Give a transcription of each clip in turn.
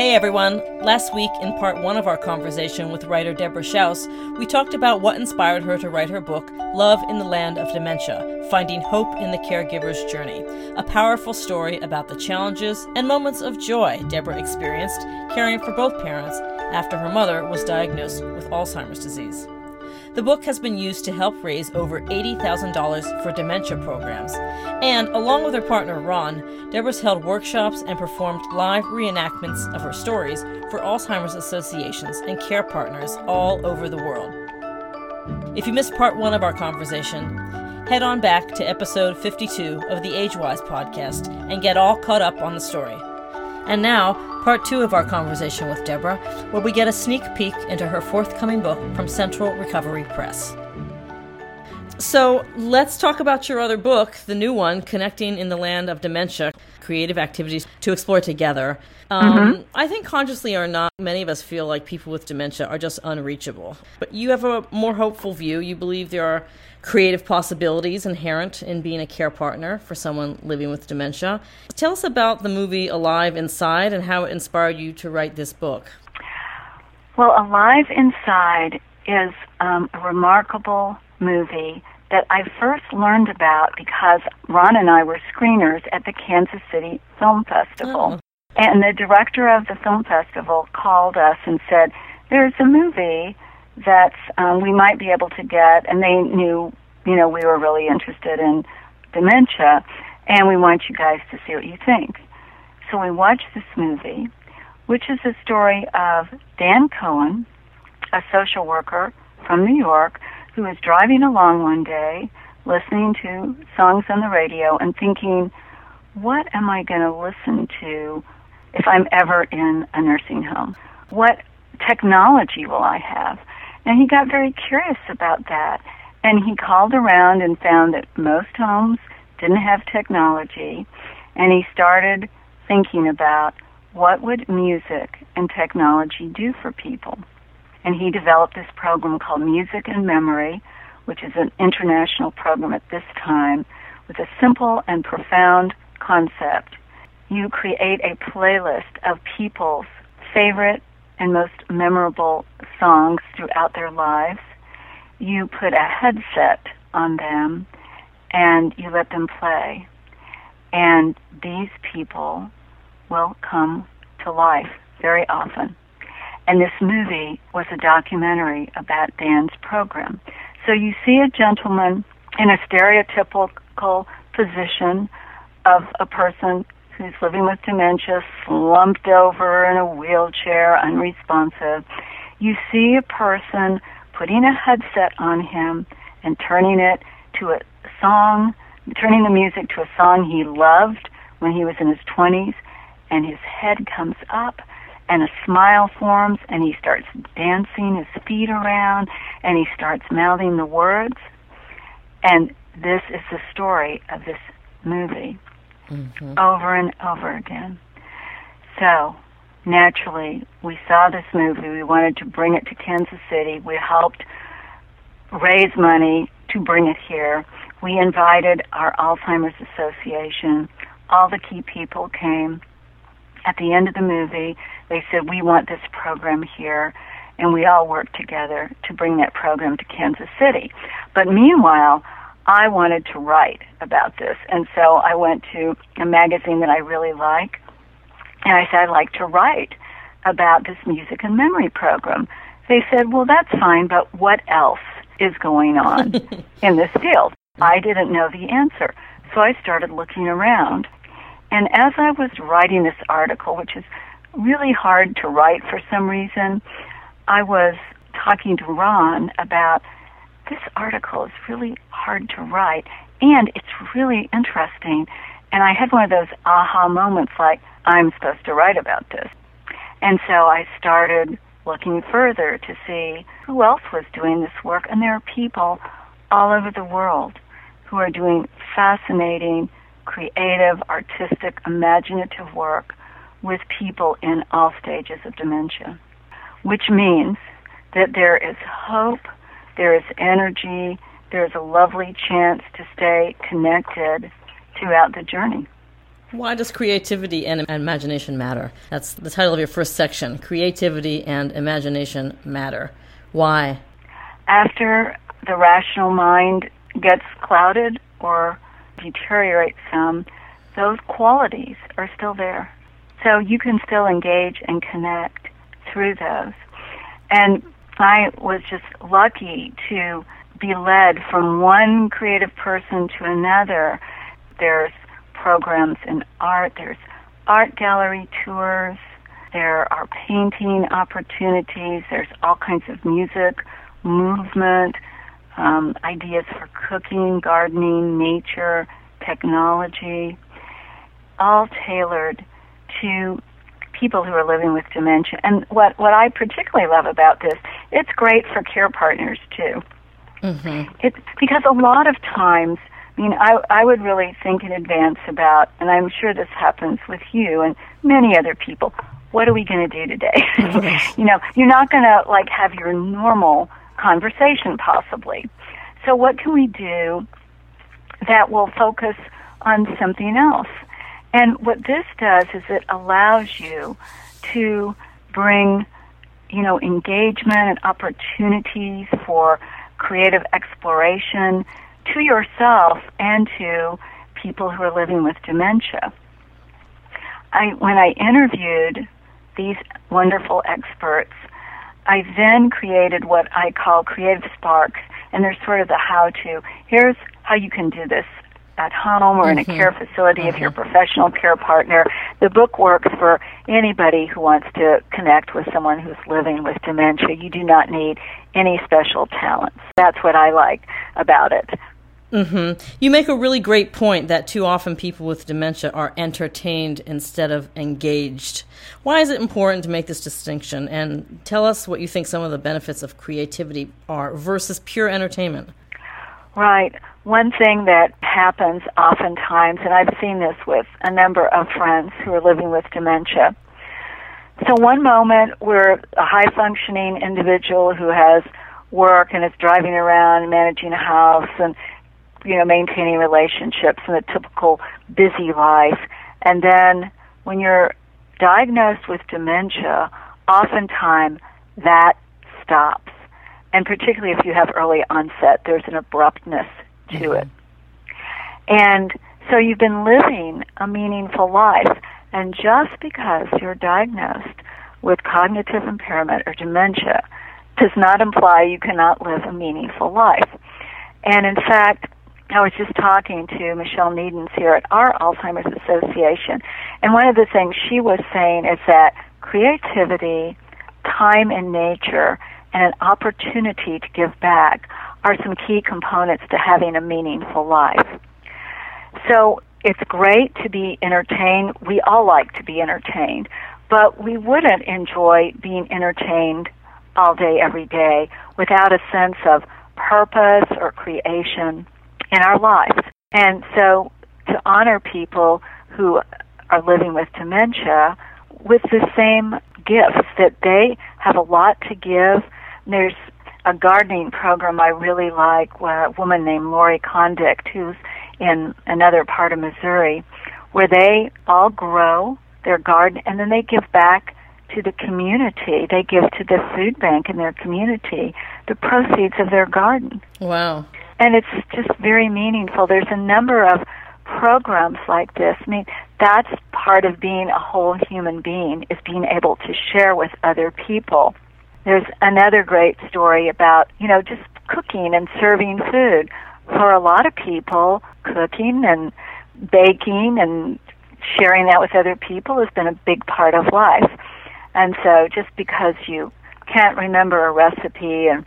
Hey everyone! Last week, in part one of our conversation with writer Deborah Shouse, we talked about what inspired her to write her book, Love in the Land of Dementia Finding Hope in the Caregiver's Journey. A powerful story about the challenges and moments of joy Deborah experienced caring for both parents after her mother was diagnosed with Alzheimer's disease. The book has been used to help raise over $80,000 for dementia programs. And along with her partner Ron, Deborah's held workshops and performed live reenactments of her stories for Alzheimer's associations and care partners all over the world. If you missed part one of our conversation, head on back to episode 52 of the AgeWise podcast and get all caught up on the story. And now, part two of our conversation with Deborah, where we get a sneak peek into her forthcoming book from Central Recovery Press. So let's talk about your other book, the new one, Connecting in the Land of Dementia Creative Activities to Explore Together. Um, mm-hmm. I think consciously or not, many of us feel like people with dementia are just unreachable. But you have a more hopeful view. You believe there are creative possibilities inherent in being a care partner for someone living with dementia. Tell us about the movie Alive Inside and how it inspired you to write this book. Well, Alive Inside is um, a remarkable movie that I first learned about because Ron and I were screeners at the Kansas City Film Festival. Oh. And the director of the film festival called us and said, There's a movie that um, we might be able to get, and they knew, you know, we were really interested in dementia, and we want you guys to see what you think. So we watched this movie, which is a story of Dan Cohen, a social worker from New York, who was driving along one day, listening to songs on the radio, and thinking, what am I going to listen to if I'm ever in a nursing home? What technology will I have? And he got very curious about that. And he called around and found that most homes didn't have technology. And he started thinking about what would music and technology do for people. And he developed this program called Music and Memory, which is an international program at this time with a simple and profound concept. You create a playlist of people's favorite and most memorable songs throughout their lives. You put a headset on them and you let them play. And these people will come to life very often. And this movie was a documentary about Dan's program. So you see a gentleman in a stereotypical position of a person who's living with dementia, slumped over in a wheelchair, unresponsive. You see a person putting a headset on him and turning it to a song, turning the music to a song he loved when he was in his 20s, and his head comes up and a smile forms and he starts dancing his feet around and he starts mouthing the words. And this is the story of this movie mm-hmm. over and over again. So, naturally, we saw this movie. We wanted to bring it to Kansas City. We helped raise money to bring it here. We invited our Alzheimer's Association. All the key people came. At the end of the movie, they said, We want this program here. And we all worked together to bring that program to Kansas City. But meanwhile, I wanted to write about this. And so I went to a magazine that I really like, and I said, I'd like to write about this music and memory program. They said, well, that's fine, but what else is going on in this field? I didn't know the answer. So I started looking around. And as I was writing this article, which is really hard to write for some reason, I was talking to Ron about this article is really hard to write and it's really interesting. And I had one of those aha moments like, I'm supposed to write about this. And so I started looking further to see who else was doing this work. And there are people all over the world who are doing fascinating, creative, artistic, imaginative work with people in all stages of dementia, which means that there is hope, there is energy, there's a lovely chance to stay connected throughout the journey. Why does creativity and imagination matter? That's the title of your first section Creativity and Imagination Matter. Why? After the rational mind gets clouded or deteriorates some, those qualities are still there. So you can still engage and connect through those. And I was just lucky to be led from one creative person to another. There's programs in art, there's art gallery tours, there are painting opportunities, there's all kinds of music, movement, um, ideas for cooking, gardening, nature, technology, all tailored to people who are living with dementia. And what, what I particularly love about this, it's great for care partners too. Mm-hmm. It's because a lot of times I mean, I, I would really think in advance about, and I'm sure this happens with you and many other people. What are we going to do today? you know, you're not going to like have your normal conversation possibly. So what can we do that will focus on something else? And what this does is it allows you to bring, you know, engagement and opportunities for creative exploration to yourself and to people who are living with dementia. I, when I interviewed these wonderful experts, I then created what I call creative sparks, and they're sort of the how to. Here's how you can do this at home or in mm-hmm. a care facility mm-hmm. if you're a mm-hmm. professional care partner. The book works for anybody who wants to connect with someone who's living with dementia. You do not need any special talents. That's what I like about it. Mm-hmm. You make a really great point that too often people with dementia are entertained instead of engaged. Why is it important to make this distinction? And tell us what you think some of the benefits of creativity are versus pure entertainment. Right. One thing that happens oftentimes, and I've seen this with a number of friends who are living with dementia. So, one moment we're a high functioning individual who has work and is driving around managing a house and you know, maintaining relationships and the typical busy life. And then when you're diagnosed with dementia, oftentimes that stops. And particularly if you have early onset, there's an abruptness to mm-hmm. it. And so you've been living a meaningful life. And just because you're diagnosed with cognitive impairment or dementia does not imply you cannot live a meaningful life. And in fact, I was just talking to Michelle Niedens here at our Alzheimer's Association, and one of the things she was saying is that creativity, time in nature, and an opportunity to give back are some key components to having a meaningful life. So it's great to be entertained. We all like to be entertained, but we wouldn't enjoy being entertained all day, every day without a sense of purpose or creation in our lives. And so to honor people who are living with dementia with the same gifts that they have a lot to give. There's a gardening program I really like, where a woman named Lori Condict, who's in another part of Missouri, where they all grow their garden and then they give back to the community. They give to the food bank in their community the proceeds of their garden. Wow and it's just very meaningful. There's a number of programs like this. I mean, that's part of being a whole human being is being able to share with other people. There's another great story about, you know, just cooking and serving food. For a lot of people, cooking and baking and sharing that with other people has been a big part of life. And so just because you can't remember a recipe and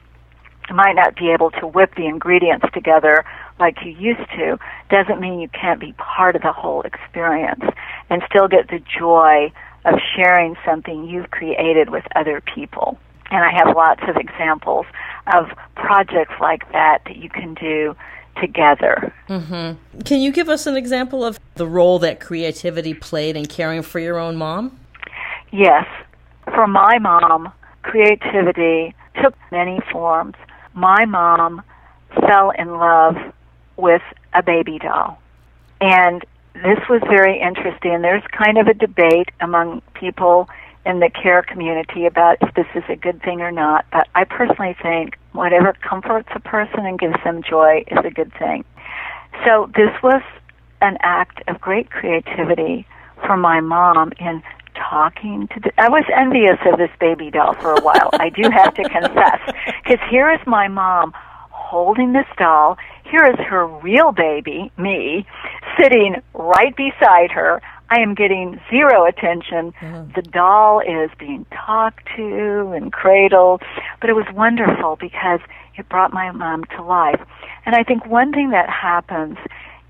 might not be able to whip the ingredients together like you used to doesn't mean you can't be part of the whole experience and still get the joy of sharing something you've created with other people. And I have lots of examples of projects like that that you can do together. Mm-hmm. Can you give us an example of the role that creativity played in caring for your own mom? Yes. For my mom, creativity took many forms. My mom fell in love with a baby doll. And this was very interesting. There's kind of a debate among people in the care community about if this is a good thing or not, but I personally think whatever comforts a person and gives them joy is a good thing. So this was an act of great creativity for my mom in talking to the, I was envious of this baby doll for a while. I do have to confess. Cuz here is my mom holding this doll. Here is her real baby, me, sitting right beside her. I am getting zero attention. Mm-hmm. The doll is being talked to and cradled, but it was wonderful because it brought my mom to life. And I think one thing that happens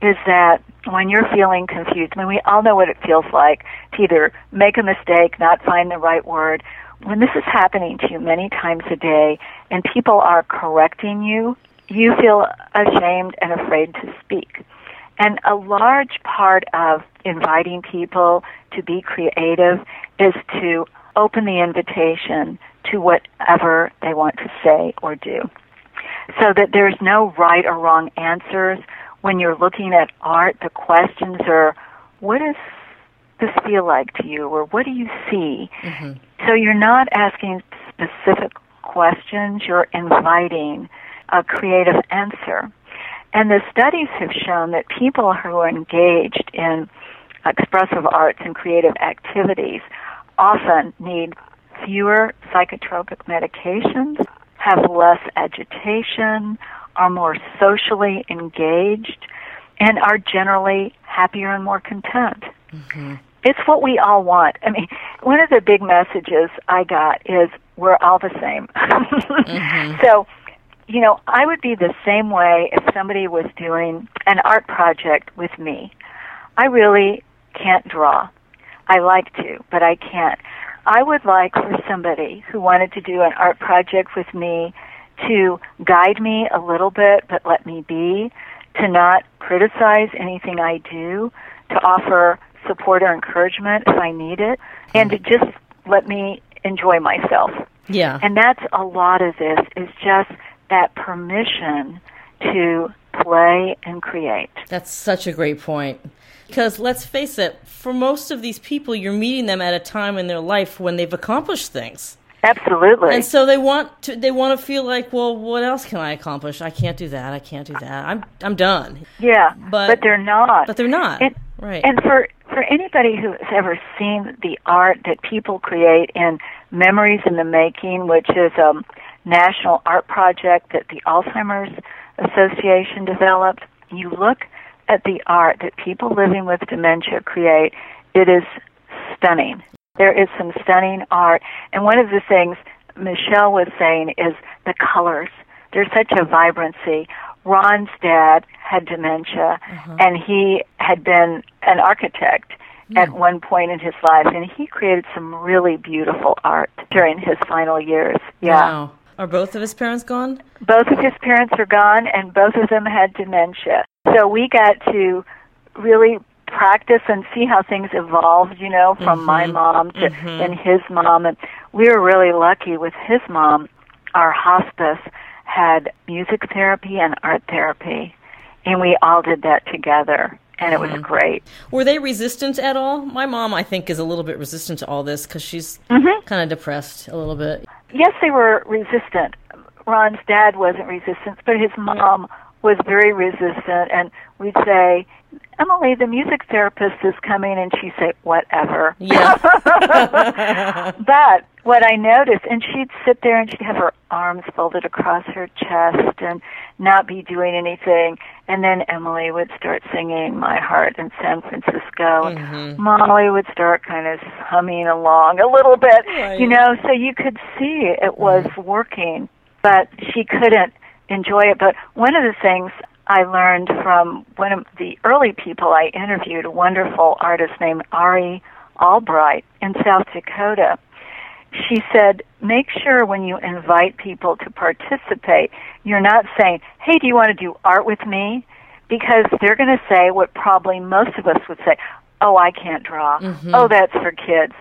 is that when you're feeling confused, I mean, we all know what it feels like to either make a mistake, not find the right word. When this is happening to you many times a day and people are correcting you, you feel ashamed and afraid to speak. And a large part of inviting people to be creative is to open the invitation to whatever they want to say or do. So that there's no right or wrong answers. When you're looking at art, the questions are, what does this feel like to you? Or what do you see? Mm-hmm. So you're not asking specific questions, you're inviting a creative answer. And the studies have shown that people who are engaged in expressive arts and creative activities often need fewer psychotropic medications, have less agitation, are more socially engaged, and are generally happier and more content. Mm-hmm. It's what we all want. I mean, one of the big messages I got is we're all the same. mm-hmm. So you know, I would be the same way if somebody was doing an art project with me. I really can't draw. I like to, but I can't. I would like for somebody who wanted to do an art project with me to guide me a little bit, but let me be, to not criticize anything I do, to offer support or encouragement if I need it, and to just let me enjoy myself. Yeah. And that's a lot of this is just that permission to play and create. That's such a great point. Because let's face it, for most of these people, you're meeting them at a time in their life when they've accomplished things. Absolutely. And so they want to they want to feel like, well, what else can I accomplish? I can't do that. I can't do that. I'm I'm done. Yeah. But but they're not. But they're not. And, right. And for for anybody who has ever seen the art that people create in Memories in the Making, which is um national art project that the Alzheimer's Association developed, you look at the art that people living with dementia create, it is stunning. There is some stunning art. And one of the things Michelle was saying is the colors. There's such a vibrancy. Ron's dad had dementia, uh-huh. and he had been an architect at one point in his life, and he created some really beautiful art during his final years. Yeah. Wow. Are both of his parents gone? Both of his parents are gone, and both of them had dementia. So we got to really practice and see how things evolved, you know, from mm-hmm. my mom to mm-hmm. and his mom. And we were really lucky with his mom. Our hospice had music therapy and art therapy, and we all did that together and it was mm-hmm. great. Were they resistant at all? My mom, I think, is a little bit resistant to all this because she's mm-hmm. kind of depressed a little bit. Yes, they were resistant. Ron's dad wasn't resistant, but his mom was very resistant, and we'd say, Emily, the music therapist is coming, and she'd say, whatever. Yeah. but what I noticed, and she'd sit there and she'd have her arms folded across her chest and not be doing anything. And then Emily would start singing My Heart in San Francisco. Mhm. Molly would start kind of humming along a little bit, Right. you know, so you could see it was working, but she couldn't enjoy it. But one of the things I learned from one of the early people I interviewed, a wonderful artist named Ari Albright in South Dakota, she said, make sure when you invite people to participate, you're not saying, hey, do you want to do art with me? Because they're going to say what probably most of us would say, oh, I can't draw. Mhm. Oh, that's for kids.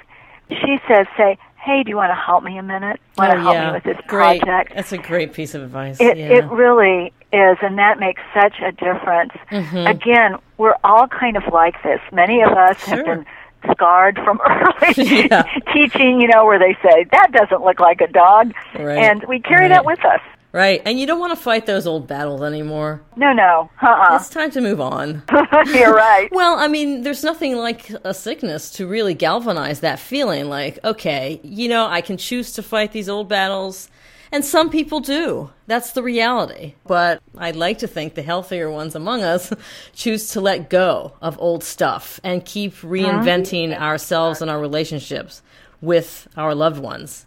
She says, say, hey, do you want to help me a minute? Want to Oh, help yeah. me with this great. project? That's a great piece of advice. It yeah. it really is, and that makes such a difference. Mhm. Again, we're all kind of like this. Many of us Sure. have been scarred from early Yeah. teaching, you know, where they say that doesn't look like a dog, Right. and we carry Right. that with us. Right. And you don't want to fight those old battles anymore. No, no, uh-uh. It's time to move on. You're right. Well, I mean, there's nothing like a sickness to really galvanize that feeling like, okay, you know, I can choose to fight these old battles. And some people do. That's the reality. But I'd like to think the healthier ones among us choose to let go of old stuff and keep reinventing ourselves and our relationships with our loved ones.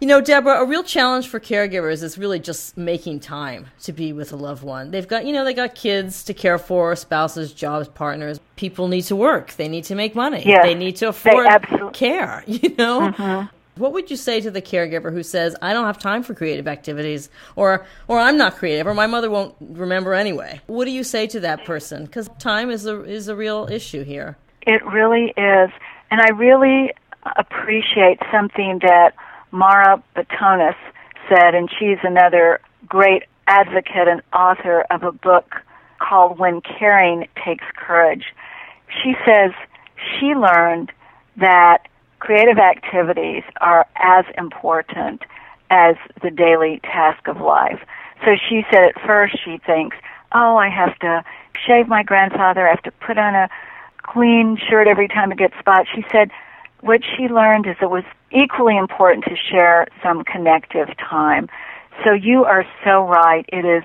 You know, Deborah, a real challenge for caregivers is really just making time to be with a loved one. They've got, you know, they got kids to care for, spouses, jobs, partners. People need to work. They need to make money. Yes, they need to afford absolutely- care, you know? Mm-hmm. What would you say to the caregiver who says, "I don't have time for creative activities," or "or I'm not creative," or "My mother won't remember anyway"? What do you say to that person? Because time is a is a real issue here. It really is. And I really appreciate something that Mara Botonis said, and she's another great advocate and author of a book called When Caring Takes Courage. She says she learned that creative activities are as important as the daily task of life. So she said at first she thinks, oh, I have to shave my grandfather, I have to put on a clean shirt every time it gets spot. She said what she learned is it was equally important to share some connective time. So you are so right. It is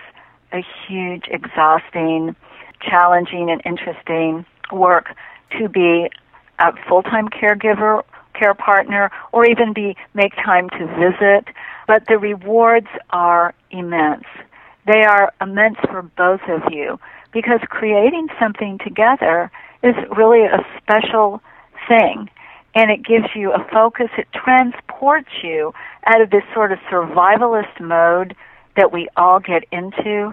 a huge, exhausting, challenging, and interesting work to be a full-time caregiver, care partner, or even be make time to visit. But the rewards are immense. They are immense for both of you because creating something together is really a special thing and it gives you a focus. It transports you out of this sort of survivalist mode that we all get into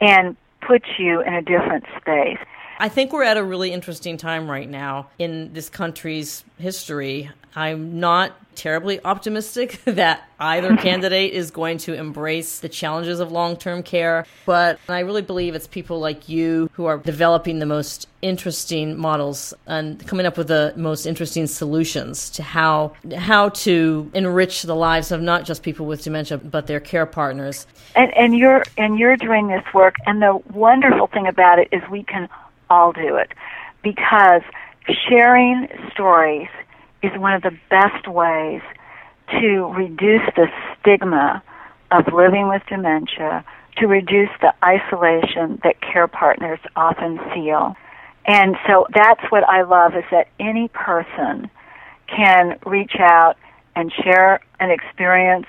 and puts you in a different space. I think we're at a really interesting time right now in this country's history. I'm not terribly optimistic that either candidate is going to embrace the challenges of long term care, but I really believe it's people like you who are developing the most interesting models and coming up with the most interesting solutions to how how to enrich the lives of not just people with dementia but their care partners. And and you're and you're doing this work and the wonderful thing about it is we can all do it because sharing stories is one of the best ways to reduce the stigma of living with dementia, to reduce the isolation that care partners often feel. And so that's what I love is that any person can reach out and share an experience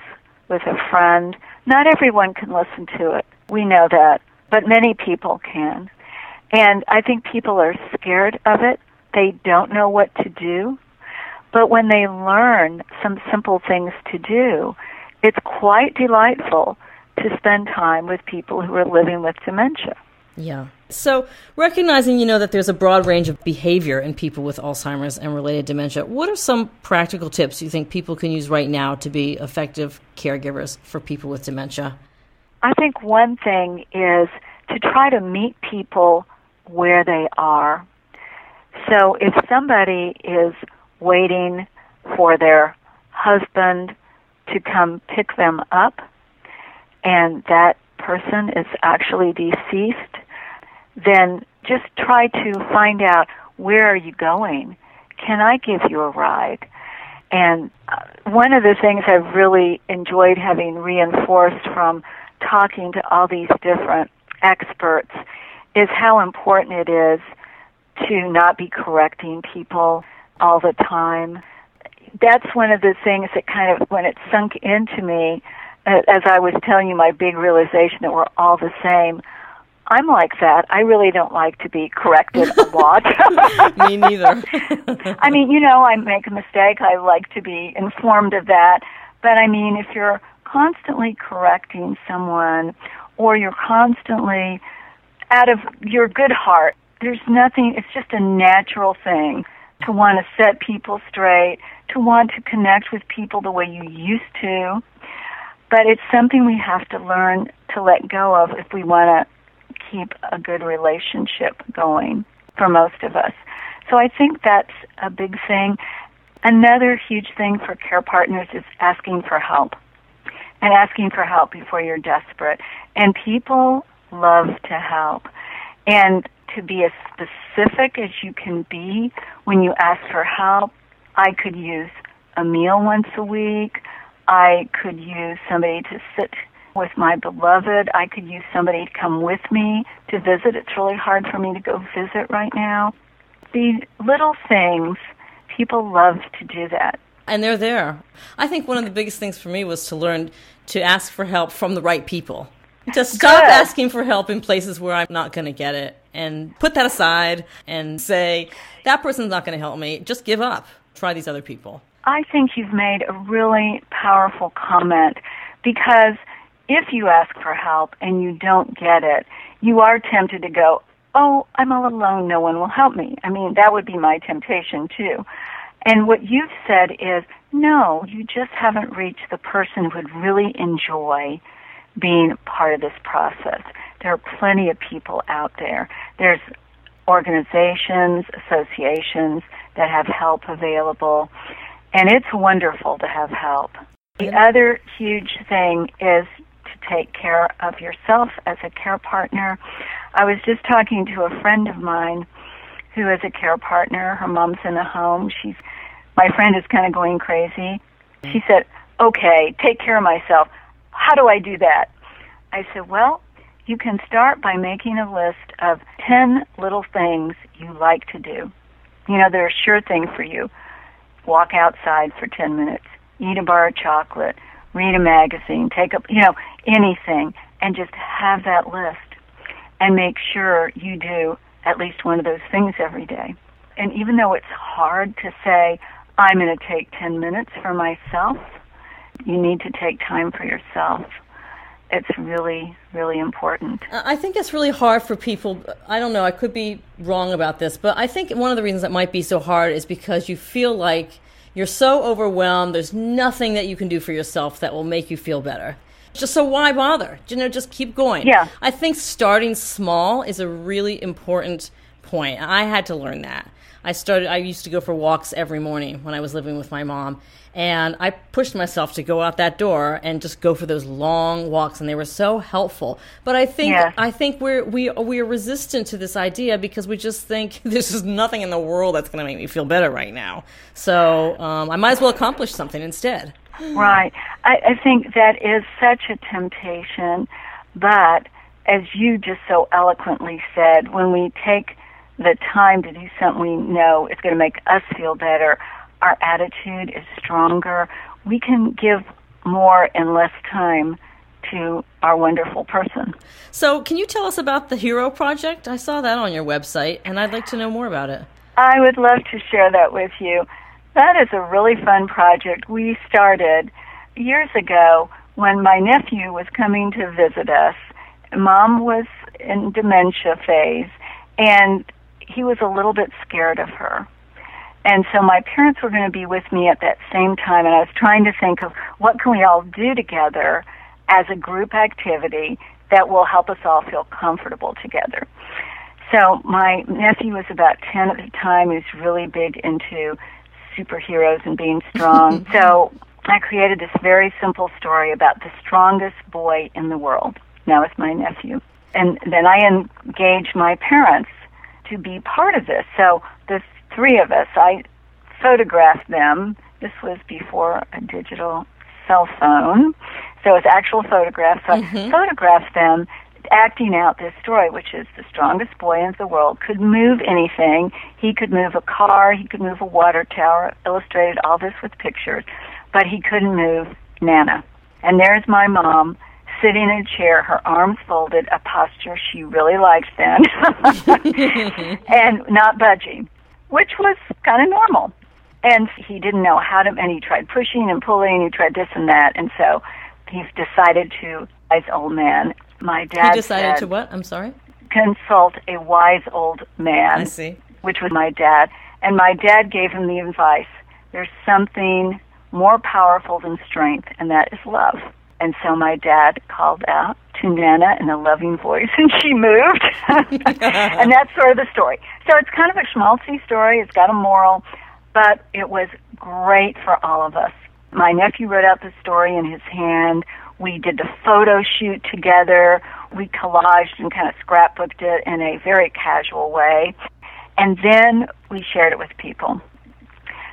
with a friend. Not everyone can listen to it. We know that, but many people can. And I think people are scared of it. They don't know what to do. But when they learn some simple things to do, it's quite delightful to spend time with people who are living with dementia. Yeah. So, recognizing, you know, that there's a broad range of behavior in people with Alzheimer's and related dementia, what are some practical tips you think people can use right now to be effective caregivers for people with dementia? I think one thing is to try to meet people where they are. So if somebody is waiting for their husband to come pick them up and that person is actually deceased, then just try to find out where are you going? Can I give you a ride? And uh, one of the things I've really enjoyed having reinforced from talking to all these different experts is how important it is to not be correcting people all the time. That's one of the things that kind of, when it sunk into me, as I was telling you my big realization that we're all the same, I'm like that. I really don't like to be corrected a lot. Me neither. I mean, you know, I make a mistake. I like to be informed of that. But I mean, if you're constantly correcting someone or you're constantly out of your good heart, there's nothing, it's just a natural thing to want to set people straight, to want to connect with people the way you used to. But it's something we have to learn to let go of if we want to keep a good relationship going for most of us. So I think that's a big thing. Another huge thing for care partners is asking for help and asking for help before you're desperate. And people love to help. And to be as specific as you can be when you ask for help, I could use a meal once a week. I could use somebody to sit with my beloved. I could use somebody to come with me to visit. It's really hard for me to go visit right now. These little things, people love to do that. And they're there. I think one of the biggest things for me was to learn to ask for help from the right people. To stop Good. asking for help in places where I'm not going to get it and put that aside and say, that person's not going to help me. Just give up. Try these other people. I think you've made a really powerful comment because if you ask for help and you don't get it, you are tempted to go, oh, I'm all alone, no one will help me. I mean, that would be my temptation too. And what you've said is, no, you just haven't reached the person who would really enjoy being part of this process. There are plenty of people out there. There's organizations, associations that have help available, and it's wonderful to have help. The other huge thing is to take care of yourself as a care partner. I was just talking to a friend of mine who is a care partner. Her mom's in a home. She's my friend is kind of going crazy. She said, "Okay, take care of myself. How do I do that?" I said, "Well, you can start by making a list of 10 little things you like to do. You know, they're a sure thing for you. Walk outside for 10 minutes, eat a bar of chocolate, read a magazine, take up, you know, anything, and just have that list and make sure you do at least one of those things every day. And even though it's hard to say, I'm going to take 10 minutes for myself, you need to take time for yourself. It's really, really important. I think it's really hard for people. I don't know, I could be wrong about this, but I think one of the reasons it might be so hard is because you feel like you're so overwhelmed. There's nothing that you can do for yourself that will make you feel better. Just so why bother? You know, just keep going. Yeah. I think starting small is a really important point. I had to learn that. I started. I used to go for walks every morning when I was living with my mom, and I pushed myself to go out that door and just go for those long walks, and they were so helpful. But I think yes. I think we're we we are resistant to this idea because we just think there's just nothing in the world that's going to make me feel better right now. So um, I might as well accomplish something instead. Right. I, I think that is such a temptation, but as you just so eloquently said, when we take the time to do something we know is going to make us feel better, our attitude is stronger, we can give more in less time to our wonderful person. So, can you tell us about the Hero Project? I saw that on your website, and I'd like to know more about it. I would love to share that with you. That is a really fun project we started years ago when my nephew was coming to visit us. Mom was in dementia phase, and he was a little bit scared of her. And so my parents were going to be with me at that same time, and I was trying to think of what can we all do together as a group activity that will help us all feel comfortable together. So my nephew was about 10 at the time. He was really big into superheroes and being strong. so I created this very simple story about the strongest boy in the world. Now it's my nephew. And then I engaged my parents to be part of this. So the three of us, I photographed them This was before a digital cell phone. So it's actual photographs. So mm-hmm. I photographed them acting out this story, which is the strongest boy in the world could move anything. He could move a car, he could move a water tower, illustrated all this with pictures, but he couldn't move Nana. And there's my mom sitting in a chair, her arms folded, a posture she really likes then, and not budging, which was kind of normal. And he didn't know how to, and he tried pushing and pulling, and he tried this and that, and so he decided to, as old man, my dad He decided said, to what? I'm sorry? Consult a wise old man. I see. Which was my dad. And my dad gave him the advice there's something more powerful than strength, and that is love. And so my dad called out to Nana in a loving voice, and she moved. and that's sort of the story. So it's kind of a schmaltzy story. It's got a moral, but it was great for all of us. My nephew wrote out the story in his hand. We did the photo shoot together. We collaged and kind of scrapbooked it in a very casual way. And then we shared it with people.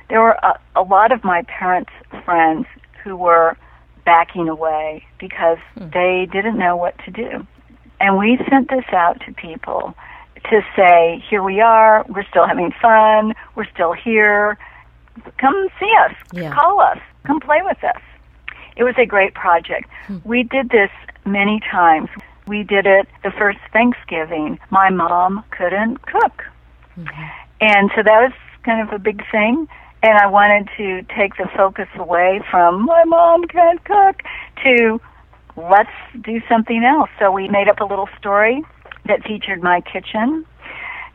There were a, a lot of my parents' friends who were backing away because hmm. they didn't know what to do. And we sent this out to people to say, here we are, we're still having fun, we're still here, come see us, yeah. call us, come play with us. It was a great project. Hmm. We did this many times. We did it the first Thanksgiving. My mom couldn't cook. Mm-hmm. And so that was kind of a big thing. And I wanted to take the focus away from my mom can't cook to let's do something else. So we made up a little story that featured my kitchen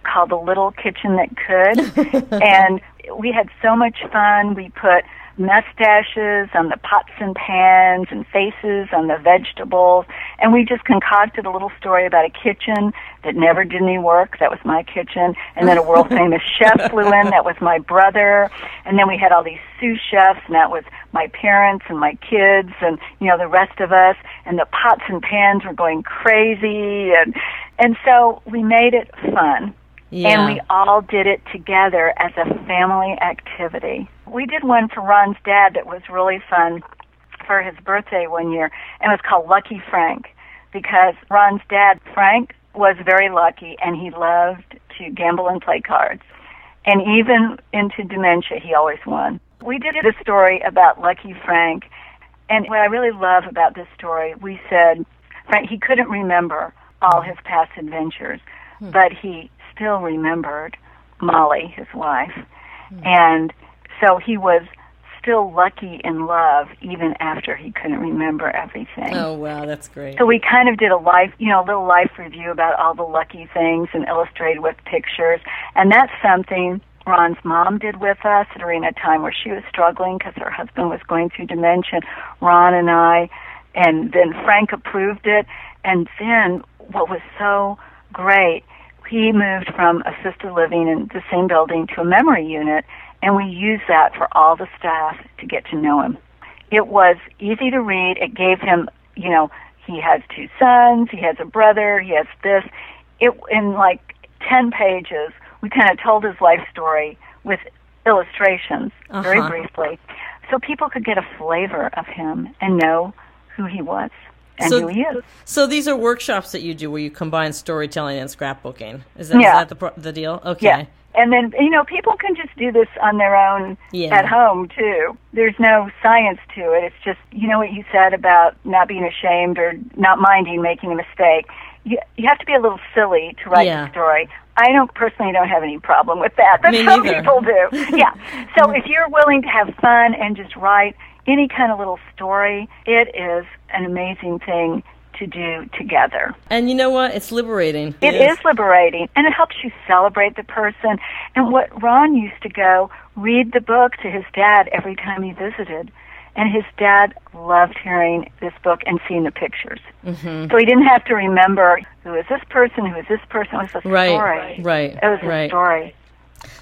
called The Little Kitchen That Could. and we had so much fun. We put mustaches on the pots and pans and faces on the vegetables. And we just concocted a little story about a kitchen that never did any work. That was my kitchen. And then a world famous chef flew in. That was my brother. And then we had all these sous chefs and that was my parents and my kids and, you know, the rest of us. And the pots and pans were going crazy. And, and so we made it fun. Yeah. And we all did it together as a family activity. We did one for Ron's dad that was really fun for his birthday one year, and it was called Lucky Frank because Ron's dad, Frank, was very lucky and he loved to gamble and play cards. And even into dementia, he always won. We did a story about Lucky Frank, and what I really love about this story, we said Frank, he couldn't remember all his past adventures, hmm. but he still remembered Molly, his wife. Mm-hmm. And so he was still lucky in love even after he couldn't remember everything. Oh wow, that's great. So we kind of did a life, you know, a little life review about all the lucky things and illustrated with pictures. And that's something Ron's mom did with us during a time where she was struggling because her husband was going through dementia. Ron and I, and then Frank approved it. And then what was so great he moved from assisted living in the same building to a memory unit, and we used that for all the staff to get to know him. It was easy to read. It gave him, you know, he has two sons, he has a brother, he has this. It in like ten pages, we kind of told his life story with illustrations uh-huh. very briefly, so people could get a flavor of him and know who he was and so, he is. So these are workshops that you do where you combine storytelling and scrapbooking. Is that, yeah. is that the, the deal? Okay. Yeah. And then, you know, people can just do this on their own yeah. at home, too. There's no science to it. It's just, you know what you said about not being ashamed or not minding making a mistake. You, you have to be a little silly to write yeah. a story. I don't personally don't have any problem with that, but Me some neither. people do. Yeah. So if you're willing to have fun and just write any kind of little story, it is an amazing thing to do together. And you know what? It's liberating. it is. is liberating, and it helps you celebrate the person. And what Ron used to go read the book to his dad every time he visited. And his dad loved hearing this book and seeing the pictures. Mm-hmm. So he didn't have to remember who is this person, who is this person. It was a right, story. Right, It was a right. story.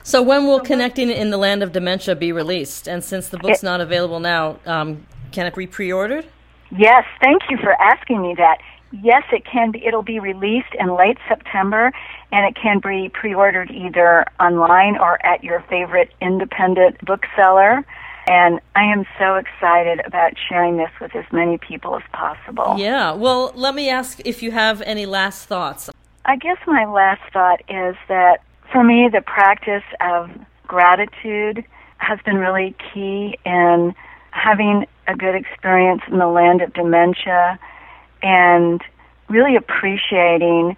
So when will Connecting in the Land of Dementia be released? And since the book's It- not available now, um, can it be pre-ordered? Yes, thank you for asking me that. Yes, it can be. It'll be released in late September, and it can be pre-ordered either online or at your favorite independent bookseller. And I am so excited about sharing this with as many people as possible. Yeah. Well, let me ask if you have any last thoughts. I guess my last thought is that for me, the practice of gratitude has been really key in having a good experience in the land of dementia and really appreciating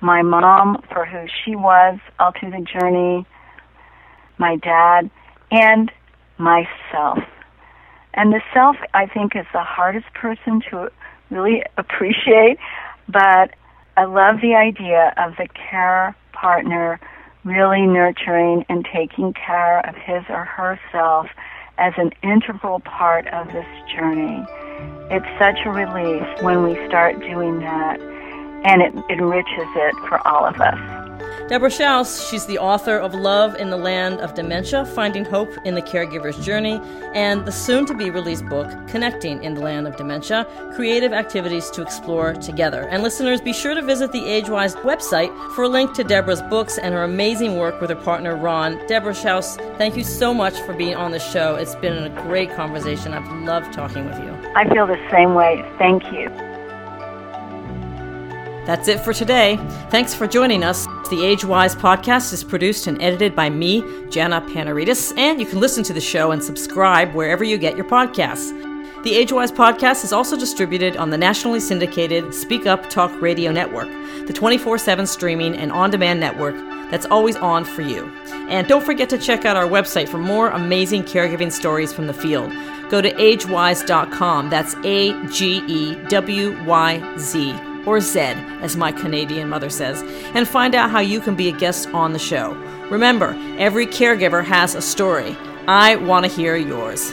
my mom for who she was all through the journey, my dad, and myself. And the self, I think, is the hardest person to really appreciate, but I love the idea of the care partner really nurturing and taking care of his or herself as an integral part of this journey. It's such a relief when we start doing that, and it enriches it for all of us. Deborah Shouse, she's the author of Love in the Land of Dementia Finding Hope in the Caregiver's Journey, and the soon to be released book, Connecting in the Land of Dementia Creative Activities to Explore Together. And listeners, be sure to visit the AgeWyz website for a link to Deborah's books and her amazing work with her partner, Ron. Deborah Shouse, thank you so much for being on the show. It's been a great conversation. I've loved talking with you. I feel the same way. Thank you. That's it for today. Thanks for joining us. The AgeWyz podcast is produced and edited by me, Jana Panarites, and you can listen to the show and subscribe wherever you get your podcasts. The AgeWyz podcast is also distributed on the nationally syndicated Speak Up Talk Radio Network, the 24 7 streaming and on demand network that's always on for you. And don't forget to check out our website for more amazing caregiving stories from the field. Go to agewyz.com, that's A G E W Y Z or Zed, as my Canadian mother says, and find out how you can be a guest on the show. Remember, every caregiver has a story. I want to hear yours.